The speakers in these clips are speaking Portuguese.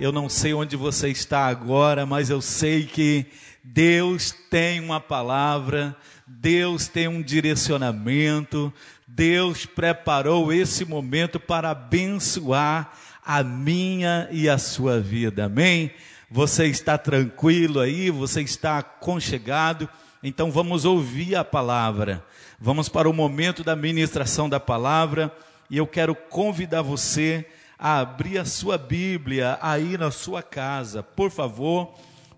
Eu não sei onde você está agora, mas eu sei que Deus tem uma palavra, Deus tem um direcionamento, Deus preparou esse momento para abençoar a minha e a sua vida. Amém? Você está tranquilo aí, você está aconchegado. Então vamos ouvir a palavra. Vamos para o momento da ministração da palavra e eu quero convidar você a abrir a sua Bíblia aí na sua casa. Por favor,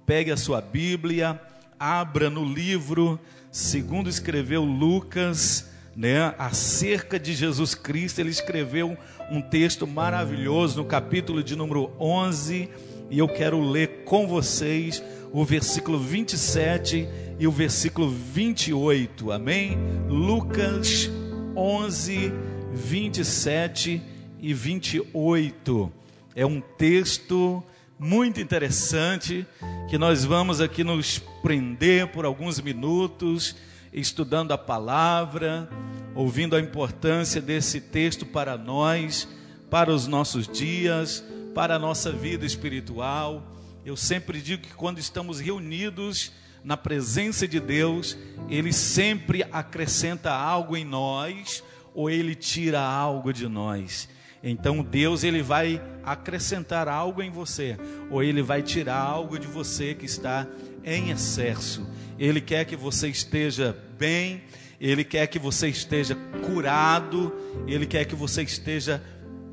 pegue a sua Bíblia, abra no livro, segundo escreveu Lucas, né, acerca de Jesus Cristo, ele escreveu um texto maravilhoso no capítulo de número 11, e eu quero ler com vocês o versículo 27 e o versículo 28. Amém? Lucas 11 27 e 28. É um texto muito interessante que nós vamos aqui nos prender por alguns minutos, estudando a palavra, ouvindo a importância desse texto para nós, para os nossos dias, para a nossa vida espiritual. Eu sempre digo que quando estamos reunidos na presença de Deus, Ele sempre acrescenta algo em nós ou ele tira algo de nós. Então Deus ele vai acrescentar algo em você, ou ele vai tirar algo de você que está em excesso. Ele quer que você esteja bem, ele quer que você esteja curado, ele quer que você esteja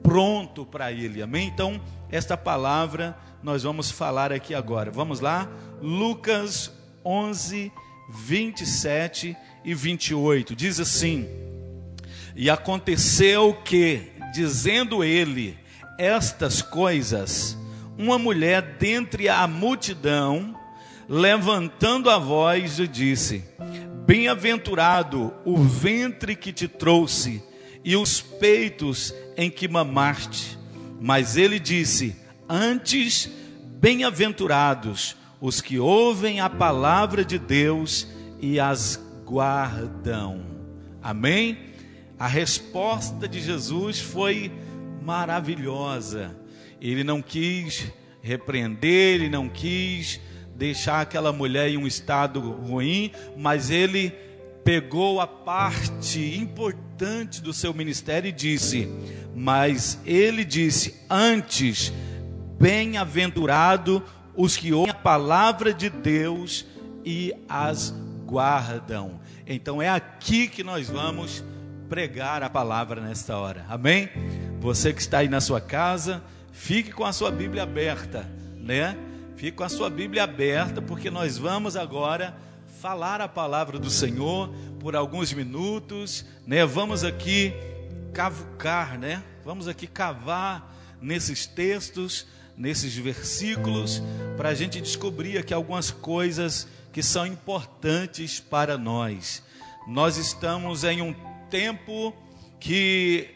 pronto para ele. Amém? Então, esta palavra nós vamos falar aqui agora. Vamos lá? Lucas 11 27 e 28. Diz assim: e aconteceu que, dizendo ele estas coisas, uma mulher dentre a multidão, levantando a voz, lhe disse: Bem-aventurado o ventre que te trouxe e os peitos em que mamaste. Mas ele disse: Antes, bem-aventurados os que ouvem a palavra de Deus e as guardam. Amém? A resposta de Jesus foi maravilhosa. Ele não quis repreender, ele não quis deixar aquela mulher em um estado ruim, mas ele pegou a parte importante do seu ministério e disse: Mas ele disse, antes, bem-aventurado os que ouvem a palavra de Deus e as guardam. Então é aqui que nós vamos pregar a palavra nesta hora. Amém? Você que está aí na sua casa, fique com a sua Bíblia aberta, né? Fique com a sua Bíblia aberta, porque nós vamos agora falar a palavra do Senhor por alguns minutos, né? Vamos aqui cavucar, né? Vamos aqui cavar nesses textos, nesses versículos, para a gente descobrir aqui algumas coisas que são importantes para nós. Nós estamos em um tempo que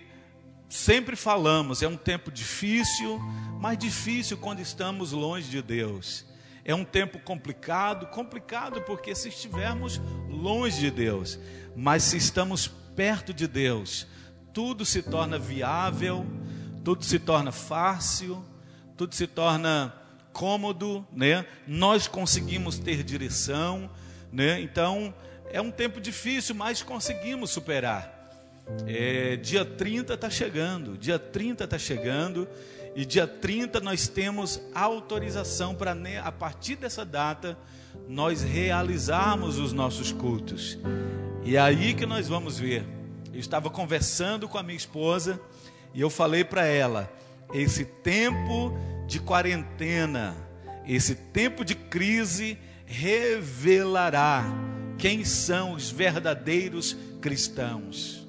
sempre falamos, é um tempo difícil, mas difícil quando estamos longe de Deus. É um tempo complicado, complicado porque se estivermos longe de Deus, mas se estamos perto de Deus, tudo se torna viável, tudo se torna fácil, tudo se torna cômodo, né? Nós conseguimos ter direção, né? Então, é um tempo difícil, mas conseguimos superar. É, dia 30 está chegando, dia 30 está chegando, e dia 30 nós temos autorização para, a partir dessa data, nós realizarmos os nossos cultos. E é aí que nós vamos ver. Eu estava conversando com a minha esposa e eu falei para ela: esse tempo de quarentena, esse tempo de crise revelará quem são os verdadeiros cristãos.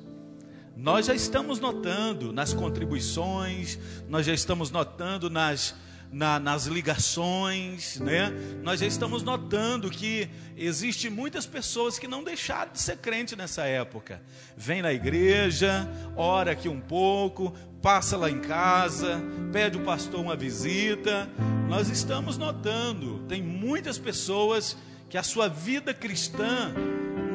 Nós já estamos notando nas contribuições, nós já estamos notando nas, na, nas ligações, né? Nós já estamos notando que existe muitas pessoas que não deixaram de ser crente nessa época. Vem na igreja, ora aqui um pouco, passa lá em casa, pede o pastor uma visita. Nós estamos notando, tem muitas pessoas que a sua vida cristã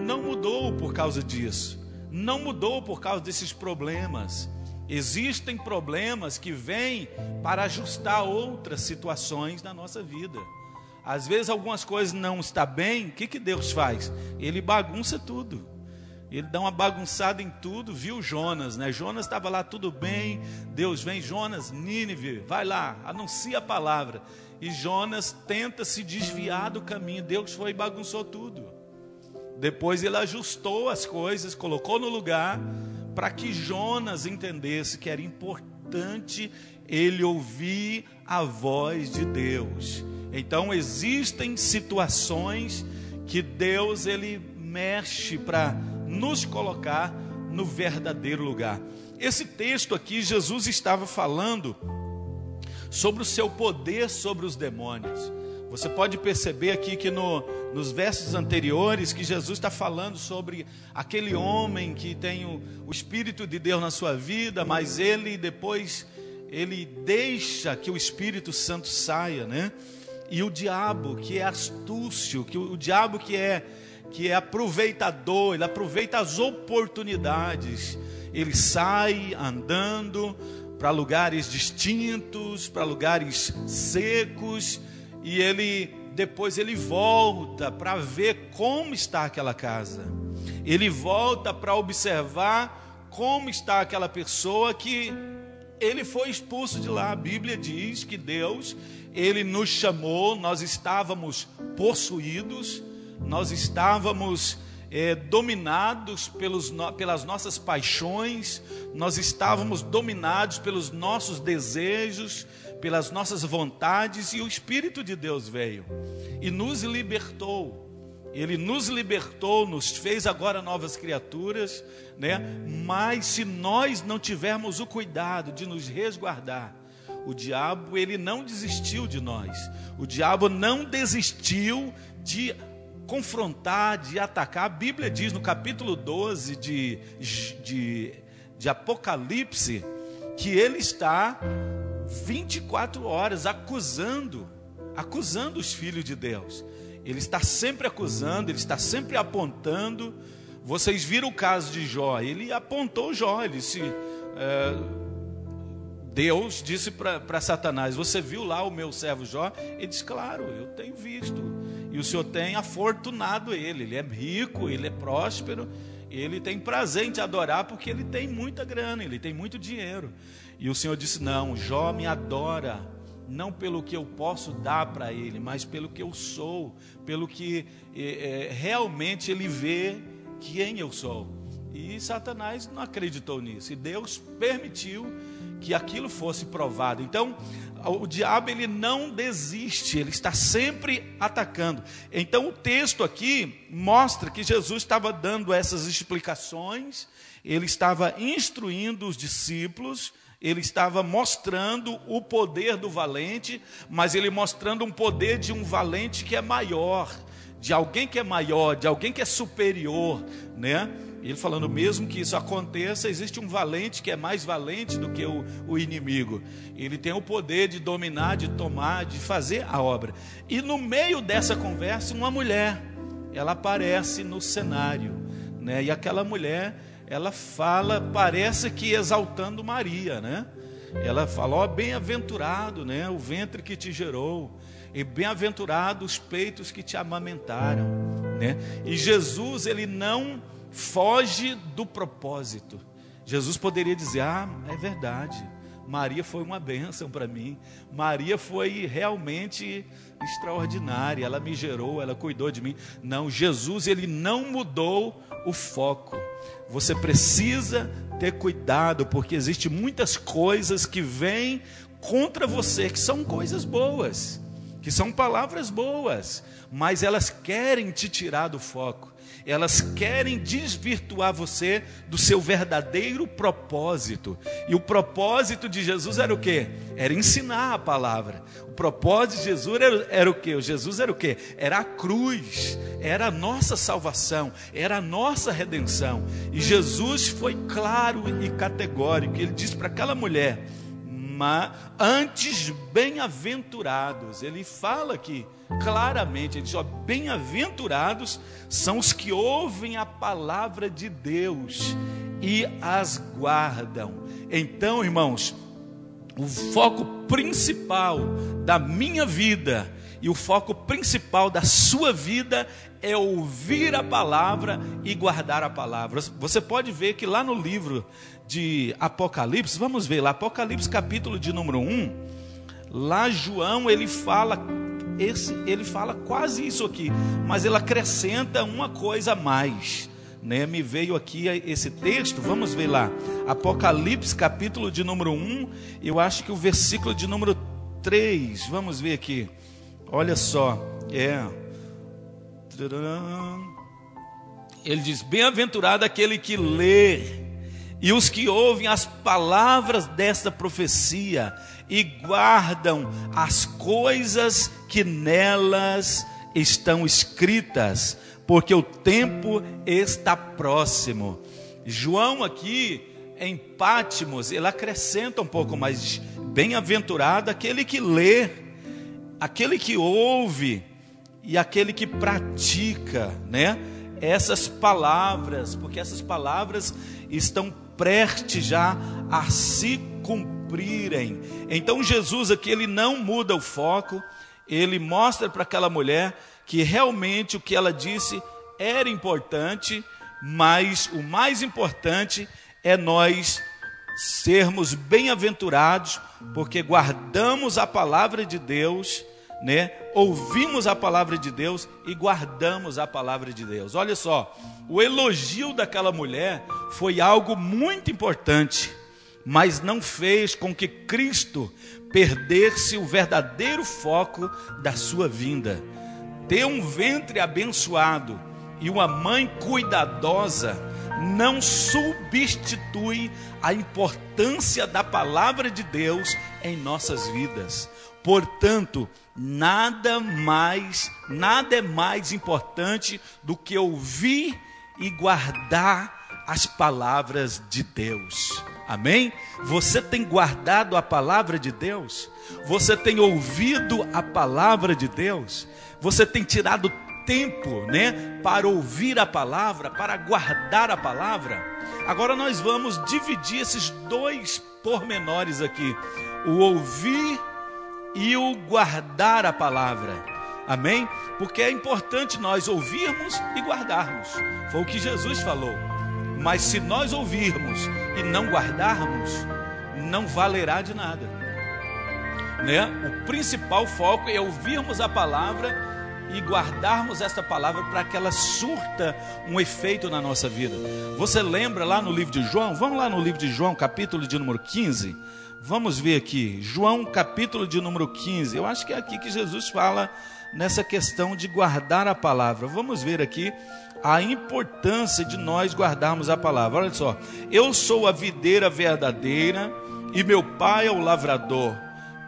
não mudou por causa disso, não mudou por causa desses problemas. Existem problemas que vêm para ajustar outras situações na nossa vida. Às vezes algumas coisas não estão bem, o que, que Deus faz? Ele bagunça tudo. Ele dá uma bagunçada em tudo, viu Jonas, né? Jonas estava lá tudo bem, Deus vem, Jonas, Nínive, vai lá, anuncia a palavra. E Jonas tenta se desviar do caminho, Deus foi e bagunçou tudo. Depois ele ajustou as coisas, colocou no lugar, para que Jonas entendesse que era importante ele ouvir a voz de Deus. Então existem situações que Deus ele mexe para nos colocar no verdadeiro lugar. Esse texto aqui Jesus estava falando sobre o seu poder sobre os demônios. Você pode perceber aqui que no, nos versos anteriores que Jesus está falando sobre aquele homem que tem o, o Espírito de Deus na sua vida, mas ele depois ele deixa que o Espírito Santo saia, né? E o diabo, que é astúcio, que o, o diabo que é que é aproveitador, ele aproveita as oportunidades. Ele sai andando para lugares distintos, para lugares secos, e ele depois ele volta para ver como está aquela casa. Ele volta para observar como está aquela pessoa que ele foi expulso de lá. A Bíblia diz que Deus ele nos chamou, nós estávamos possuídos, nós estávamos é, dominados pelos, pelas nossas paixões, nós estávamos dominados pelos nossos desejos, pelas nossas vontades, e o Espírito de Deus veio e nos libertou. Ele nos libertou, nos fez agora novas criaturas, né? Mas se nós não tivermos o cuidado de nos resguardar, o diabo ele não desistiu de nós. O diabo não desistiu de confrontar, de atacar. A Bíblia diz no capítulo 12 de, de, de Apocalipse que ele está 24 horas acusando, acusando os filhos de Deus. Ele está sempre acusando, ele está sempre apontando. Vocês viram o caso de Jó, ele apontou Jó, ele se. É, Deus disse para Satanás: Você viu lá o meu servo Jó? Ele disse: Claro, eu tenho visto. E o Senhor tem afortunado ele. Ele é rico, ele é próspero, ele tem prazer em te adorar porque ele tem muita grana, ele tem muito dinheiro. E o Senhor disse: Não, Jó me adora, não pelo que eu posso dar para ele, mas pelo que eu sou, pelo que é, realmente ele vê quem eu sou. E Satanás não acreditou nisso, e Deus permitiu que aquilo fosse provado. Então, o diabo ele não desiste, ele está sempre atacando. Então, o texto aqui mostra que Jesus estava dando essas explicações, ele estava instruindo os discípulos, ele estava mostrando o poder do valente, mas ele mostrando um poder de um valente que é maior, de alguém que é maior, de alguém que é superior, né? Ele falando, mesmo que isso aconteça, existe um valente que é mais valente do que o, o inimigo. Ele tem o poder de dominar, de tomar, de fazer a obra. E no meio dessa conversa, uma mulher, ela aparece no cenário, né? E aquela mulher, ela fala, parece que exaltando Maria, né? Ela fala, ó, bem-aventurado, né? O ventre que te gerou, e bem-aventurado os peitos que te amamentaram, né? E Jesus, ele não foge do propósito. Jesus poderia dizer: Ah, é verdade. Maria foi uma bênção para mim. Maria foi realmente extraordinária. Ela me gerou, ela cuidou de mim. Não, Jesus, ele não mudou o foco. Você precisa ter cuidado, porque existem muitas coisas que vêm contra você, que são coisas boas, que são palavras boas, mas elas querem te tirar do foco elas querem desvirtuar você do seu verdadeiro propósito. E o propósito de Jesus era o quê? Era ensinar a palavra. O propósito de Jesus era, era o quê? O Jesus era o quê? Era a cruz, era a nossa salvação, era a nossa redenção. E Jesus foi claro e categórico. Ele disse para aquela mulher: antes bem-aventurados. Ele fala aqui claramente, ele diz: ó, bem-aventurados são os que ouvem a palavra de Deus e as guardam. Então, irmãos, o foco principal da minha vida e o foco principal da sua vida é ouvir a palavra e guardar a palavra. Você pode ver que lá no livro de Apocalipse, vamos ver lá, Apocalipse capítulo de número 1, lá João ele fala esse, ele fala quase isso aqui, mas ele acrescenta uma coisa a mais. Né? Me veio aqui esse texto, vamos ver lá. Apocalipse, capítulo de número 1, eu acho que o versículo de número 3, vamos ver aqui. Olha só, é. Ele diz: Bem-aventurado aquele que lê e os que ouvem as palavras desta profecia e guardam as coisas que nelas estão escritas, porque o tempo está próximo. João aqui em Pátimos, ele acrescenta um pouco mais bem-aventurado aquele que lê, aquele que ouve e aquele que pratica, né? Essas palavras, porque essas palavras estão prestes já a se cumprirem. Então Jesus aqui ele não muda o foco, ele mostra para aquela mulher que realmente o que ela disse era importante, mas o mais importante é nós sermos bem-aventurados, porque guardamos a palavra de Deus, né? Ouvimos a palavra de Deus e guardamos a palavra de Deus. Olha só, o elogio daquela mulher foi algo muito importante, mas não fez com que Cristo perdesse o verdadeiro foco da sua vinda. Ter um ventre abençoado e uma mãe cuidadosa não substitui a importância da palavra de Deus em nossas vidas. Portanto, nada mais, nada é mais importante do que ouvir e guardar as palavras de Deus. Amém? Você tem guardado a palavra de Deus? Você tem ouvido a palavra de Deus? Você tem tirado tempo, né, para ouvir a palavra, para guardar a palavra? Agora nós vamos dividir esses dois pormenores aqui: o ouvir e o guardar a palavra. Amém? Porque é importante nós ouvirmos e guardarmos. Foi o que Jesus falou. Mas se nós ouvirmos e não guardarmos, não valerá de nada. Né? O principal foco é ouvirmos a palavra e guardarmos esta palavra para que ela surta um efeito na nossa vida. Você lembra lá no livro de João? Vamos lá no livro de João, capítulo de número 15. Vamos ver aqui, João, capítulo de número 15. Eu acho que é aqui que Jesus fala nessa questão de guardar a palavra. Vamos ver aqui a importância de nós guardarmos a palavra. Olha só, eu sou a videira verdadeira e meu pai é o lavrador.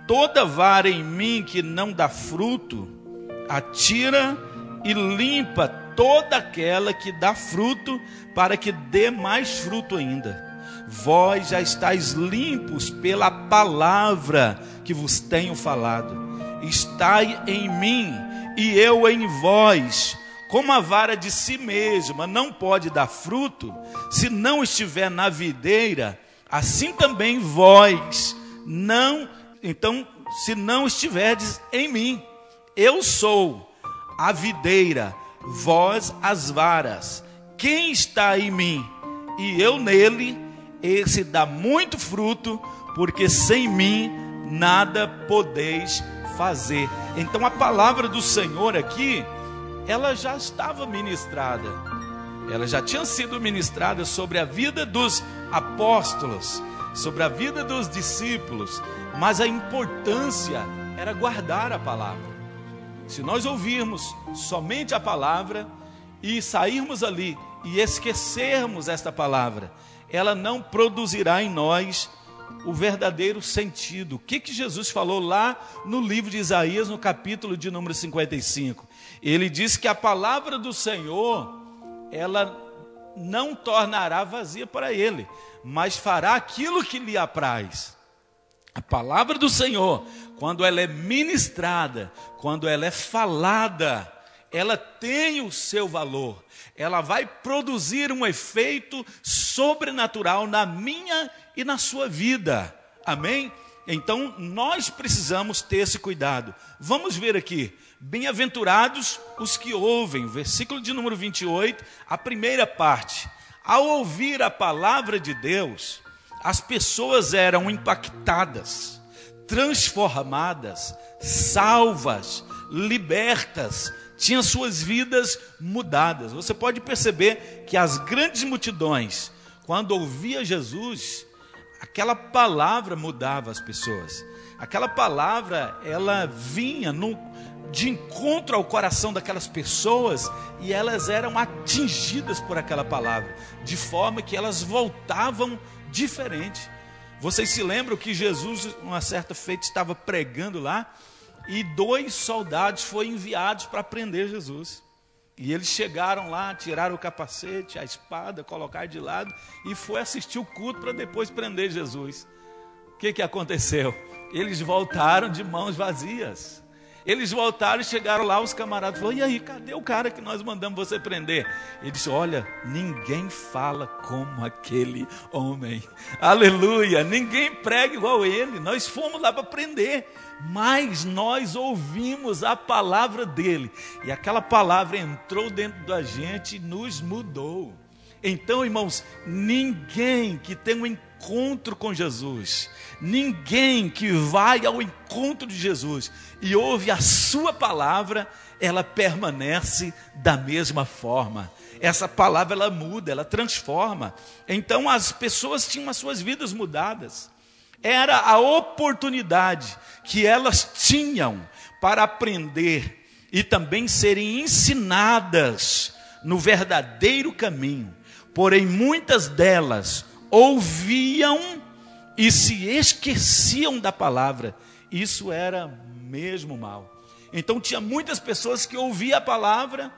Toda vara em mim que não dá fruto, atira e limpa toda aquela que dá fruto, para que dê mais fruto ainda. Vós já estáis limpos pela palavra que vos tenho falado. Estai em mim e eu em vós como a vara de si mesma não pode dar fruto se não estiver na videira, assim também vós não, então, se não estiverdes em mim. Eu sou a videira, vós as varas. Quem está em mim e eu nele, esse dá muito fruto, porque sem mim nada podeis fazer. Então a palavra do Senhor aqui ela já estava ministrada. Ela já tinha sido ministrada sobre a vida dos apóstolos, sobre a vida dos discípulos, mas a importância era guardar a palavra. Se nós ouvirmos somente a palavra e sairmos ali e esquecermos esta palavra, ela não produzirá em nós o verdadeiro sentido. O que, que Jesus falou lá no livro de Isaías, no capítulo de número 55? Ele diz que a palavra do Senhor, ela não tornará vazia para ele, mas fará aquilo que lhe apraz. A palavra do Senhor, quando ela é ministrada, quando ela é falada, ela tem o seu valor, ela vai produzir um efeito sobrenatural na minha e na sua vida. Amém? Então nós precisamos ter esse cuidado. Vamos ver aqui. Bem-aventurados os que ouvem, versículo de número 28, a primeira parte. Ao ouvir a palavra de Deus, as pessoas eram impactadas, transformadas, salvas, libertas, tinham suas vidas mudadas. Você pode perceber que as grandes multidões, quando ouvia Jesus, aquela palavra mudava as pessoas. Aquela palavra, ela vinha no, de encontro ao coração daquelas pessoas e elas eram atingidas por aquela palavra, de forma que elas voltavam diferente. Vocês se lembram que Jesus, uma certa feita, estava pregando lá e dois soldados foram enviados para prender Jesus. E eles chegaram lá, tiraram o capacete, a espada, colocaram de lado e foi assistir o culto para depois prender Jesus. O que, que aconteceu? Eles voltaram de mãos vazias. Eles voltaram e chegaram lá, os camaradas falaram: E aí, cadê o cara que nós mandamos você prender? Ele disse: Olha, ninguém fala como aquele homem. Aleluia! Ninguém prega igual ele. Nós fomos lá para prender, mas nós ouvimos a palavra dele. E aquela palavra entrou dentro da gente e nos mudou. Então, irmãos, ninguém que tem um encontro com Jesus, ninguém que vai ao encontro de Jesus e ouve a sua palavra, ela permanece da mesma forma. Essa palavra ela muda, ela transforma. Então as pessoas tinham as suas vidas mudadas. Era a oportunidade que elas tinham para aprender e também serem ensinadas no verdadeiro caminho. Porém, muitas delas ouviam e se esqueciam da palavra. Isso era mesmo mal. Então tinha muitas pessoas que ouviam a palavra,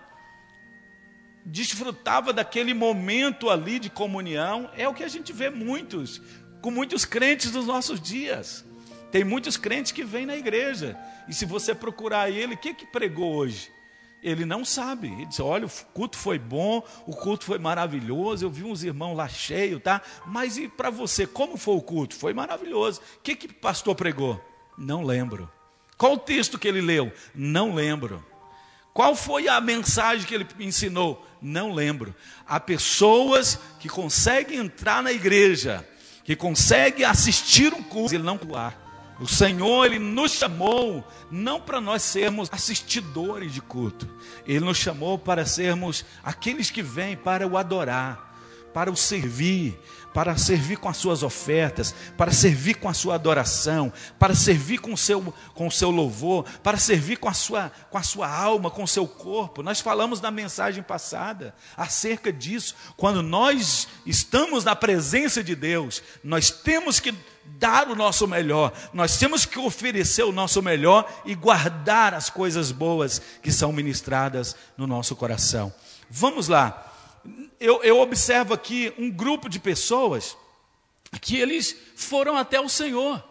desfrutava daquele momento ali de comunhão. É o que a gente vê muitos, com muitos crentes dos nossos dias. Tem muitos crentes que vêm na igreja. E se você procurar ele, o que que pregou hoje? Ele não sabe. Ele diz: Olha, o culto foi bom, o culto foi maravilhoso. Eu vi uns irmãos lá cheios, tá? Mas e para você, como foi o culto? Foi maravilhoso. O que, que o pastor pregou? Não lembro. Qual o texto que ele leu? Não lembro. Qual foi a mensagem que ele ensinou? Não lembro. Há pessoas que conseguem entrar na igreja, que conseguem assistir um culto, ele não pular. O Senhor, Ele nos chamou não para nós sermos assistidores de culto, Ele nos chamou para sermos aqueles que vêm para o adorar, para o servir, para servir com as suas ofertas, para servir com a sua adoração, para servir com o seu, com o seu louvor, para servir com a, sua, com a sua alma, com o seu corpo. Nós falamos na mensagem passada acerca disso. Quando nós estamos na presença de Deus, nós temos que dar o nosso melhor, nós temos que oferecer o nosso melhor e guardar as coisas boas que são ministradas no nosso coração. Vamos lá eu, eu observo aqui um grupo de pessoas que eles foram até o Senhor.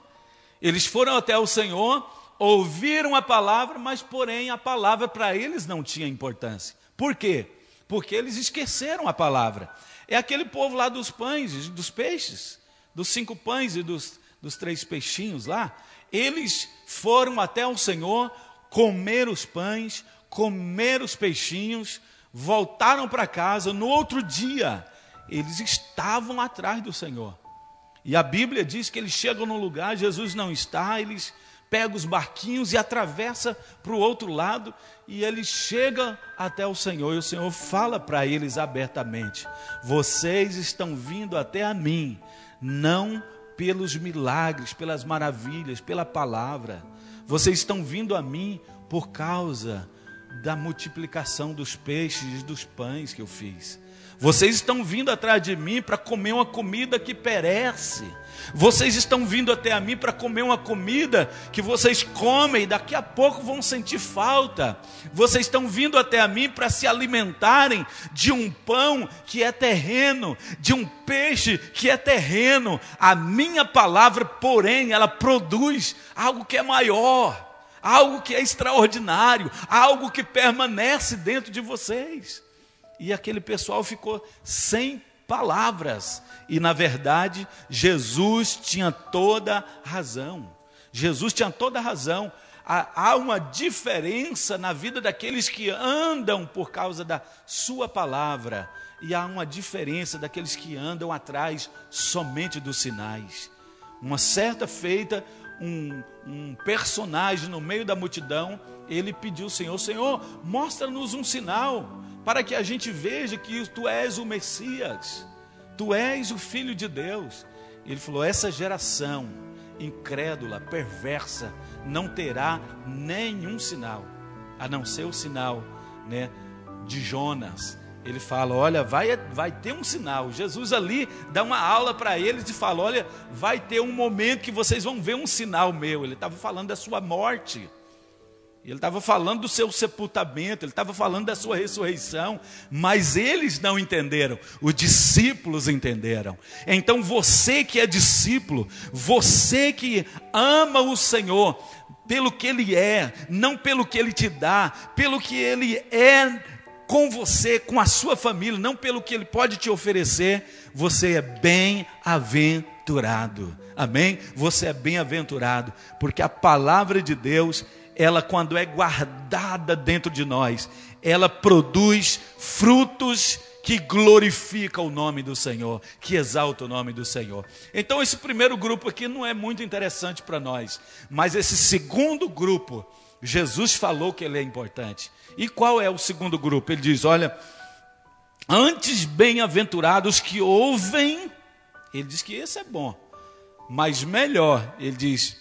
Eles foram até o Senhor, ouviram a palavra, mas porém a palavra para eles não tinha importância. Por quê? Porque eles esqueceram a palavra. É aquele povo lá dos pães, dos peixes, dos cinco pães e dos, dos três peixinhos lá. Eles foram até o Senhor, comer os pães, comer os peixinhos, voltaram para casa, no outro dia, eles estavam atrás do Senhor. E a Bíblia diz que eles chegam no lugar, Jesus não está, eles pegam os barquinhos e atravessa para o outro lado e eles chegam até o Senhor. E o Senhor fala para eles abertamente: Vocês estão vindo até a mim, não pelos milagres, pelas maravilhas, pela palavra. Vocês estão vindo a mim por causa da multiplicação dos peixes e dos pães que eu fiz. Vocês estão vindo atrás de mim para comer uma comida que perece. Vocês estão vindo até a mim para comer uma comida que vocês comem e daqui a pouco vão sentir falta. Vocês estão vindo até a mim para se alimentarem de um pão que é terreno, de um peixe que é terreno. A minha palavra, porém, ela produz algo que é maior algo que é extraordinário, algo que permanece dentro de vocês. E aquele pessoal ficou sem palavras. E na verdade, Jesus tinha toda razão. Jesus tinha toda razão. Há uma diferença na vida daqueles que andam por causa da Sua palavra, e há uma diferença daqueles que andam atrás somente dos sinais. Uma certa feita, um, um personagem no meio da multidão, ele pediu ao Senhor: Senhor, mostra-nos um sinal, para que a gente veja que tu és o Messias, tu és o Filho de Deus. Ele falou: essa geração incrédula, perversa, não terá nenhum sinal, a não ser o sinal né, de Jonas. Ele fala: Olha, vai, vai ter um sinal. Jesus ali dá uma aula para eles e fala: Olha, vai ter um momento que vocês vão ver um sinal meu. Ele estava falando da sua morte. Ele estava falando do seu sepultamento, ele estava falando da sua ressurreição, mas eles não entenderam, os discípulos entenderam. Então você que é discípulo, você que ama o Senhor, pelo que Ele é, não pelo que Ele te dá, pelo que Ele é com você, com a sua família, não pelo que Ele pode te oferecer, você é bem-aventurado. Amém? Você é bem-aventurado, porque a palavra de Deus ela quando é guardada dentro de nós, ela produz frutos que glorificam o nome do Senhor, que exalta o nome do Senhor. Então esse primeiro grupo aqui não é muito interessante para nós, mas esse segundo grupo, Jesus falou que ele é importante. E qual é o segundo grupo? Ele diz: "Olha, antes bem-aventurados que ouvem", ele diz que esse é bom. Mas melhor, ele diz: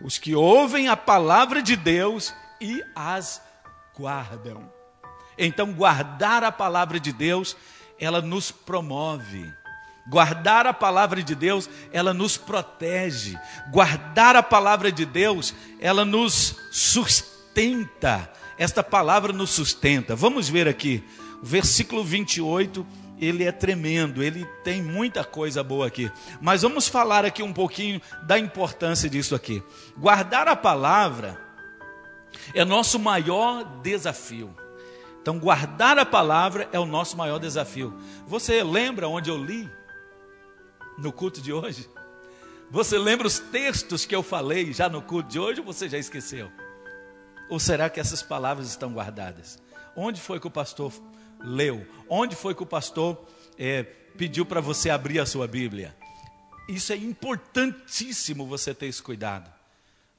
os que ouvem a palavra de Deus e as guardam. Então, guardar a palavra de Deus, ela nos promove. Guardar a palavra de Deus, ela nos protege. Guardar a palavra de Deus, ela nos sustenta. Esta palavra nos sustenta. Vamos ver aqui, versículo 28 ele é tremendo, ele tem muita coisa boa aqui. Mas vamos falar aqui um pouquinho da importância disso aqui. Guardar a palavra é nosso maior desafio. Então, guardar a palavra é o nosso maior desafio. Você lembra onde eu li no culto de hoje? Você lembra os textos que eu falei já no culto de hoje ou você já esqueceu? Ou será que essas palavras estão guardadas? Onde foi que o pastor leu? Onde foi que o pastor é, pediu para você abrir a sua Bíblia? Isso é importantíssimo você ter esse cuidado,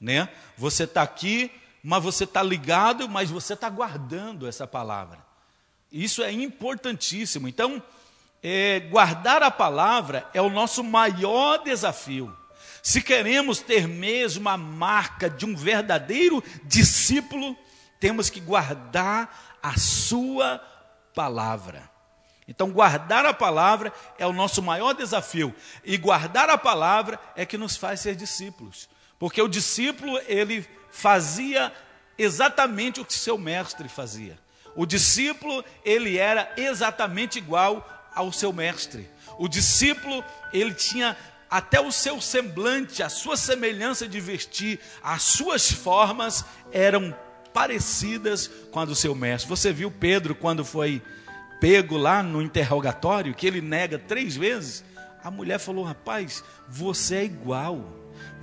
né? Você está aqui, mas você está ligado, mas você está guardando essa palavra. Isso é importantíssimo. Então, é, guardar a palavra é o nosso maior desafio. Se queremos ter mesmo a marca de um verdadeiro discípulo, temos que guardar a sua palavra. Então, guardar a palavra é o nosso maior desafio. E guardar a palavra é que nos faz ser discípulos. Porque o discípulo, ele fazia exatamente o que seu mestre fazia. O discípulo, ele era exatamente igual ao seu mestre. O discípulo, ele tinha até o seu semblante, a sua semelhança de vestir, as suas formas eram parecidas com a do seu mestre. Você viu Pedro quando foi pego lá no interrogatório, que ele nega três vezes? A mulher falou: Rapaz, você é igual,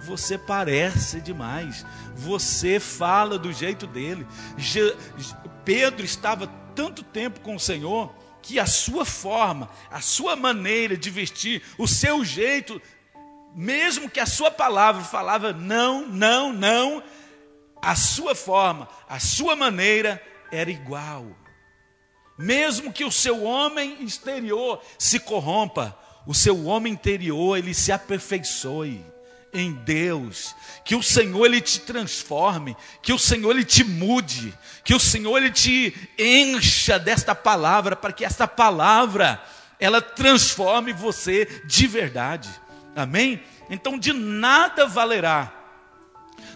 você parece demais, você fala do jeito dele. Je Pedro estava tanto tempo com o Senhor que a sua forma, a sua maneira de vestir, o seu jeito, mesmo que a sua palavra falava não, não, não, a sua forma, a sua maneira era igual. Mesmo que o seu homem exterior se corrompa, o seu homem interior ele se aperfeiçoe em Deus, que o Senhor ele te transforme, que o Senhor ele te mude, que o Senhor ele te encha desta palavra para que esta palavra ela transforme você de verdade. Amém? Então de nada valerá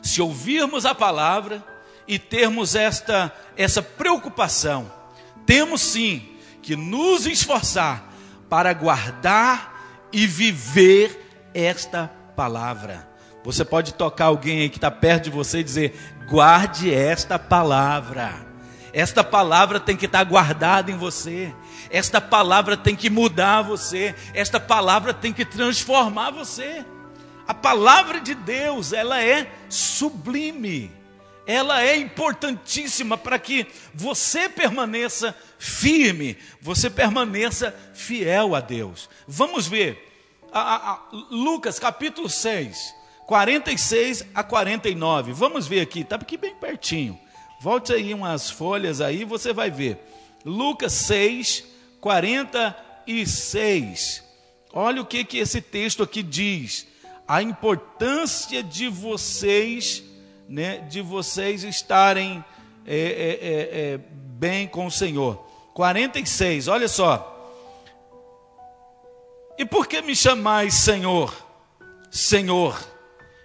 se ouvirmos a palavra e termos esta, essa preocupação, temos sim que nos esforçar para guardar e viver esta palavra. Você pode tocar alguém aí que está perto de você e dizer: guarde esta palavra. Esta palavra tem que estar guardada em você. Esta palavra tem que mudar você. Esta palavra tem que transformar você. A palavra de Deus, ela é sublime. Ela é importantíssima para que você permaneça firme, você permaneça fiel a Deus. Vamos ver. A, a, Lucas capítulo 6, 46 a 49. Vamos ver aqui, está aqui bem pertinho. Volte aí umas folhas aí, você vai ver. Lucas 6, 46. Olha o que, que esse texto aqui diz. A importância de vocês, né, de vocês estarem é, é, é, é bem com o Senhor. 46, olha só. E por que me chamais Senhor, Senhor,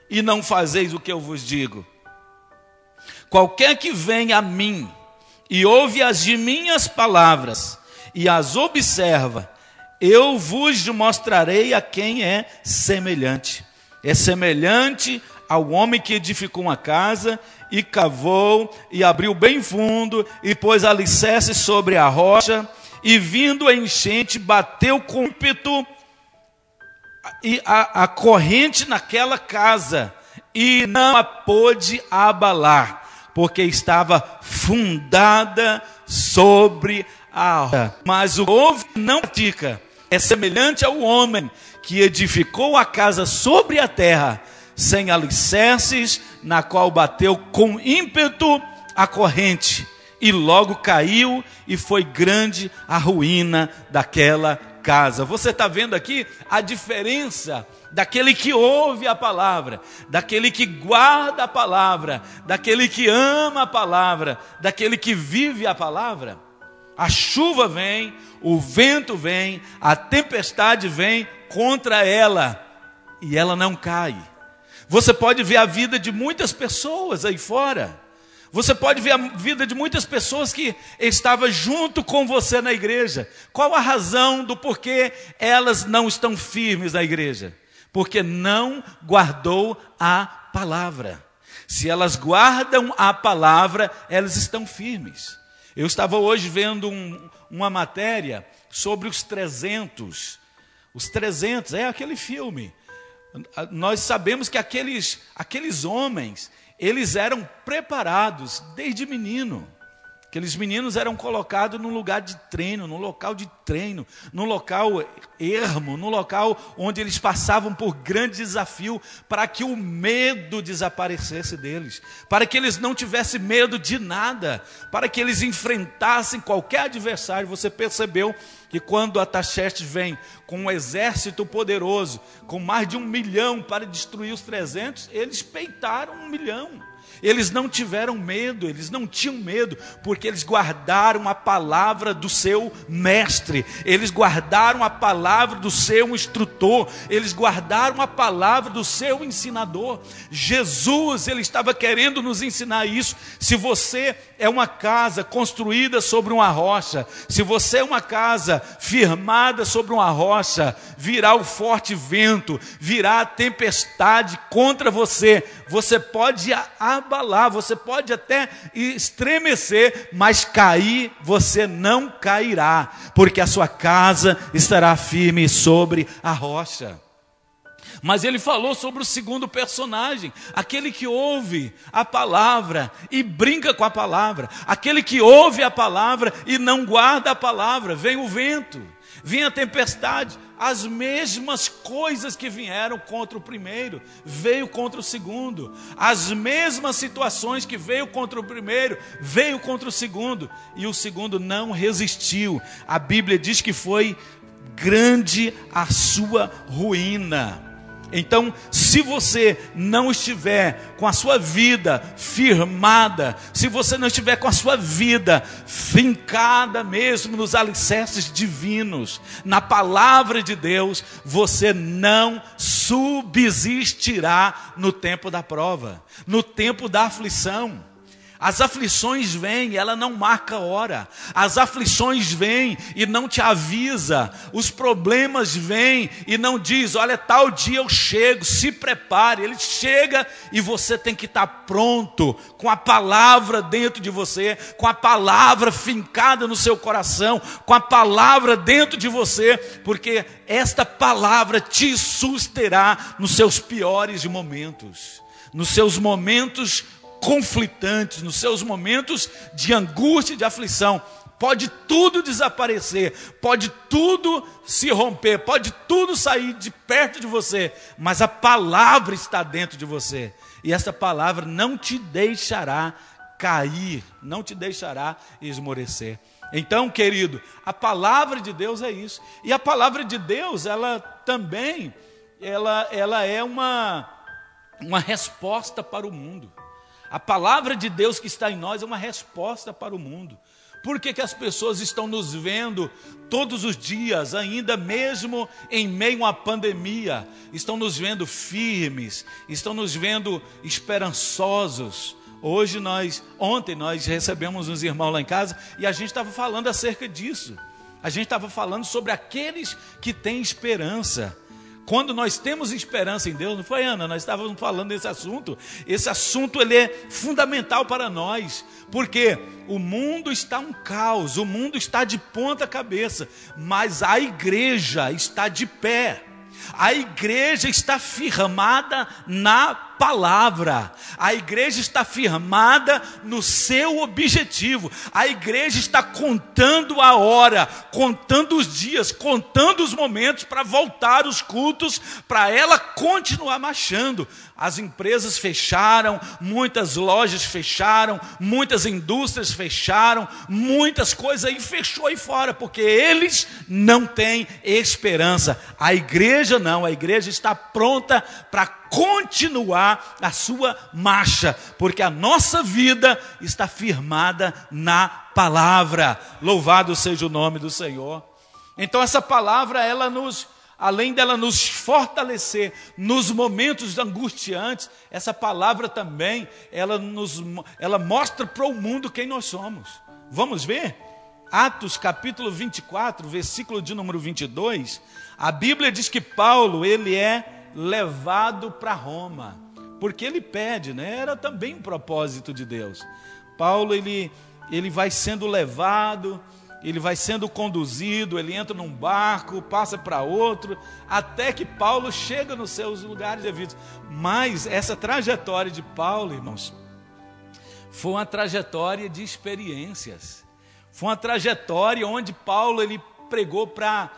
e não fazeis o que eu vos digo? Qualquer que vem a mim e ouve as de minhas palavras e as observa, eu vos mostrarei a quem é semelhante. É semelhante ao homem que edificou uma casa e cavou e abriu bem fundo e pôs alicerce sobre a rocha e vindo a enchente bateu com ímpeto e a, a corrente naquela casa e não a pôde abalar porque estava fundada sobre a rocha. Mas o ouve não pratica. É semelhante ao homem que edificou a casa sobre a terra, sem alicerces, na qual bateu com ímpeto a corrente, e logo caiu, e foi grande a ruína daquela casa. Você está vendo aqui a diferença daquele que ouve a palavra, daquele que guarda a palavra, daquele que ama a palavra, daquele que vive a palavra. A chuva vem, o vento vem, a tempestade vem contra ela e ela não cai. Você pode ver a vida de muitas pessoas aí fora. Você pode ver a vida de muitas pessoas que estavam junto com você na igreja. Qual a razão do porquê elas não estão firmes na igreja? porque não guardou a palavra. Se elas guardam a palavra, elas estão firmes. Eu estava hoje vendo um, uma matéria sobre os 300. Os 300 é aquele filme. Nós sabemos que aqueles, aqueles homens, eles eram preparados desde menino. Aqueles meninos eram colocados num lugar de treino, num local de treino, num local ermo, num local onde eles passavam por grande desafio para que o medo desaparecesse deles, para que eles não tivessem medo de nada, para que eles enfrentassem qualquer adversário. Você percebeu que quando a Tacheste vem com um exército poderoso, com mais de um milhão para destruir os trezentos, eles peitaram um milhão. Eles não tiveram medo, eles não tinham medo, porque eles guardaram a palavra do seu mestre, eles guardaram a palavra do seu instrutor, eles guardaram a palavra do seu ensinador. Jesus, ele estava querendo nos ensinar isso. Se você é uma casa construída sobre uma rocha, se você é uma casa firmada sobre uma rocha, virá o forte vento, virá a tempestade contra você, você pode abalar, você pode até estremecer, mas cair você não cairá, porque a sua casa estará firme sobre a rocha. Mas ele falou sobre o segundo personagem, aquele que ouve a palavra e brinca com a palavra, aquele que ouve a palavra e não guarda a palavra. Vem o vento, vem a tempestade, as mesmas coisas que vieram contra o primeiro, veio contra o segundo. As mesmas situações que veio contra o primeiro, veio contra o segundo. E o segundo não resistiu. A Bíblia diz que foi grande a sua ruína. Então, se você não estiver com a sua vida firmada, se você não estiver com a sua vida fincada mesmo nos alicerces divinos, na palavra de Deus, você não subsistirá no tempo da prova, no tempo da aflição. As aflições vêm, ela não marca hora. As aflições vêm e não te avisa. Os problemas vêm e não diz, olha, tal dia eu chego, se prepare. Ele chega e você tem que estar pronto, com a palavra dentro de você, com a palavra fincada no seu coração, com a palavra dentro de você, porque esta palavra te susterá nos seus piores momentos, nos seus momentos conflitantes, nos seus momentos de angústia e de aflição. Pode tudo desaparecer, pode tudo se romper, pode tudo sair de perto de você, mas a palavra está dentro de você, e essa palavra não te deixará cair, não te deixará esmorecer. Então, querido, a palavra de Deus é isso. E a palavra de Deus, ela também, ela, ela é uma, uma resposta para o mundo. A palavra de Deus que está em nós é uma resposta para o mundo. Por que, que as pessoas estão nos vendo todos os dias, ainda mesmo em meio à pandemia? Estão nos vendo firmes, estão nos vendo esperançosos. Hoje nós, ontem nós recebemos uns irmãos lá em casa e a gente estava falando acerca disso. A gente estava falando sobre aqueles que têm esperança. Quando nós temos esperança em Deus, não foi Ana? Nós estávamos falando desse assunto. Esse assunto ele é fundamental para nós, porque o mundo está um caos, o mundo está de ponta cabeça, mas a igreja está de pé. A igreja está firmada na palavra. A igreja está firmada no seu objetivo. A igreja está contando a hora, contando os dias, contando os momentos para voltar os cultos, para ela continuar marchando. As empresas fecharam, muitas lojas fecharam, muitas indústrias fecharam, muitas coisas aí fechou aí fora, porque eles não têm esperança. A igreja não, a igreja está pronta para continuar a sua marcha, porque a nossa vida está firmada na palavra. Louvado seja o nome do Senhor. Então essa palavra ela nos além dela nos fortalecer nos momentos angustiantes, essa palavra também, ela, nos, ela mostra para o mundo quem nós somos. Vamos ver? Atos capítulo 24, versículo de número 22, a Bíblia diz que Paulo, ele é levado para Roma, porque ele pede, né? Era também um propósito de Deus. Paulo, ele, ele vai sendo levado, ele vai sendo conduzido, ele entra num barco, passa para outro, até que Paulo chega nos seus lugares devidos. Mas essa trajetória de Paulo, irmãos, foi uma trajetória de experiências. Foi uma trajetória onde Paulo ele pregou para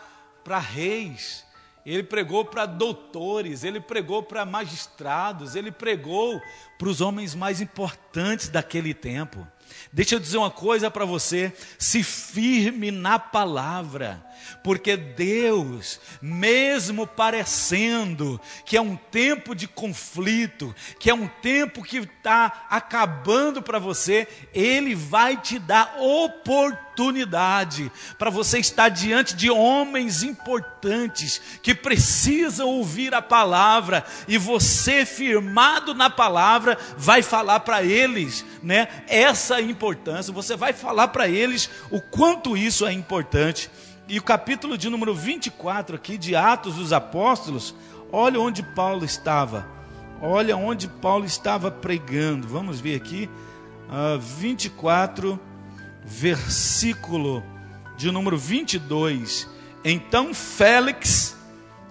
reis, ele pregou para doutores, ele pregou para magistrados, ele pregou para os homens mais importantes daquele tempo. Deixa eu dizer uma coisa para você: se firme na palavra, porque Deus, mesmo parecendo que é um tempo de conflito, que é um tempo que está acabando para você, Ele vai te dar oportunidade para você estar diante de homens importantes que precisam ouvir a palavra e você, firmado na palavra, vai falar para eles, né? Essa importância, você vai falar para eles o quanto isso é importante. E o capítulo de número 24 aqui de Atos dos Apóstolos, olha onde Paulo estava. Olha onde Paulo estava pregando. Vamos ver aqui, uh, 24, versículo de número 22. Então Félix,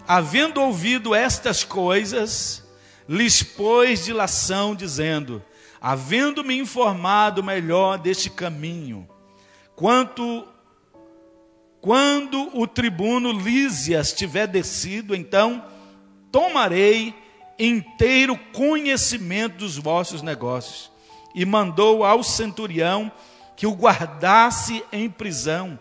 havendo ouvido estas coisas, lhes pôs dilação, dizendo: Havendo-me informado melhor deste caminho, quanto quando o tribuno Lísias tiver descido, então tomarei inteiro conhecimento dos vossos negócios. E mandou ao centurião que o guardasse em prisão,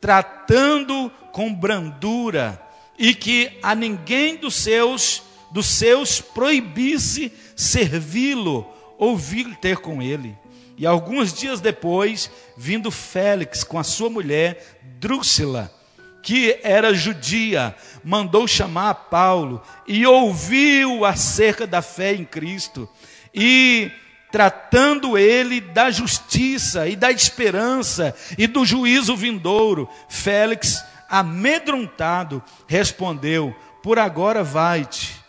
tratando com brandura, e que a ninguém dos seus dos seus proibisse servi-lo ou vir ter com ele. E alguns dias depois, vindo Félix com a sua mulher, Drúxila, que era judia, mandou chamar Paulo e ouviu acerca da fé em Cristo. E tratando ele da justiça e da esperança e do juízo vindouro. Félix, amedrontado, respondeu: Por agora vai-te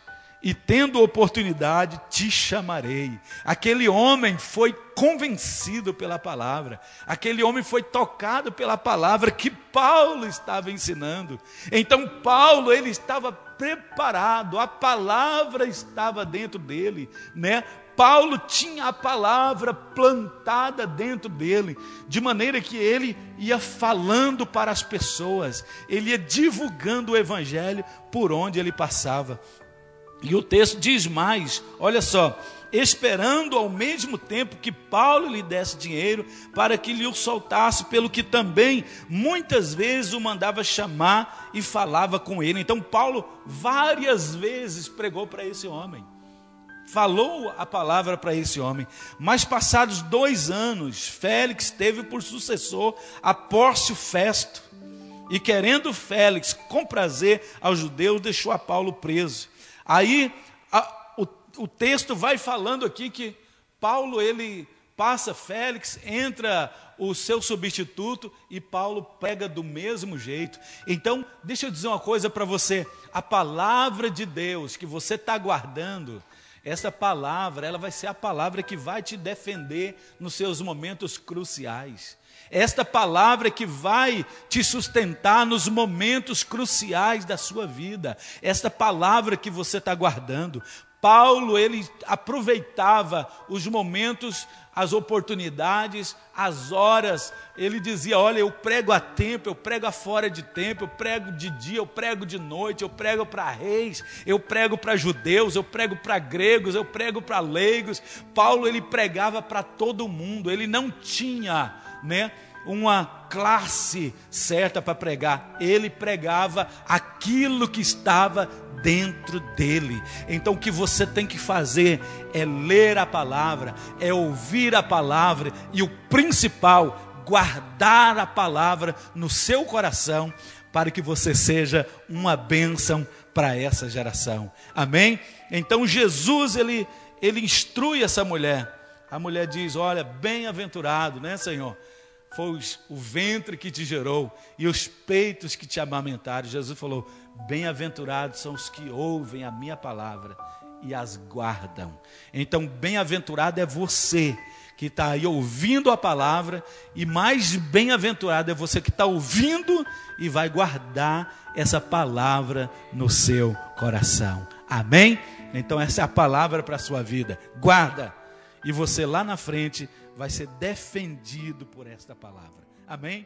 e tendo oportunidade te chamarei. Aquele homem foi convencido pela palavra, aquele homem foi tocado pela palavra que Paulo estava ensinando. Então Paulo ele estava preparado, a palavra estava dentro dele, né? Paulo tinha a palavra plantada dentro dele, de maneira que ele ia falando para as pessoas, ele ia divulgando o evangelho por onde ele passava. E o texto diz mais: olha só, esperando ao mesmo tempo que Paulo lhe desse dinheiro para que lhe o soltasse, pelo que também muitas vezes o mandava chamar e falava com ele. Então, Paulo várias vezes pregou para esse homem, falou a palavra para esse homem. Mas, passados dois anos, Félix teve por sucessor a Festo. E querendo Félix com prazer aos judeus, deixou a Paulo preso. Aí a, o, o texto vai falando aqui que Paulo ele passa Félix, entra o seu substituto e Paulo prega do mesmo jeito. Então, deixa eu dizer uma coisa para você: a palavra de Deus que você está guardando, essa palavra, ela vai ser a palavra que vai te defender nos seus momentos cruciais. Esta palavra que vai te sustentar nos momentos cruciais da sua vida. Esta palavra que você está guardando. Paulo, ele aproveitava os momentos, as oportunidades, as horas. Ele dizia: Olha, eu prego a tempo, eu prego a fora de tempo, eu prego de dia, eu prego de noite, eu prego para reis, eu prego para judeus, eu prego para gregos, eu prego para leigos. Paulo, ele pregava para todo mundo, ele não tinha né, uma classe certa para pregar. Ele pregava aquilo que estava dentro dele. Então o que você tem que fazer é ler a palavra, é ouvir a palavra e o principal, guardar a palavra no seu coração para que você seja uma bênção para essa geração. Amém? Então Jesus ele ele instrui essa mulher. A mulher diz: "Olha, bem-aventurado, né, Senhor?" Foi o ventre que te gerou e os peitos que te amamentaram. Jesus falou: Bem-aventurados são os que ouvem a minha palavra e as guardam. Então, bem-aventurado é você que está aí ouvindo a palavra, e mais bem-aventurado é você que está ouvindo e vai guardar essa palavra no seu coração. Amém? Então, essa é a palavra para a sua vida. Guarda, e você lá na frente vai ser defendido por esta palavra. Amém?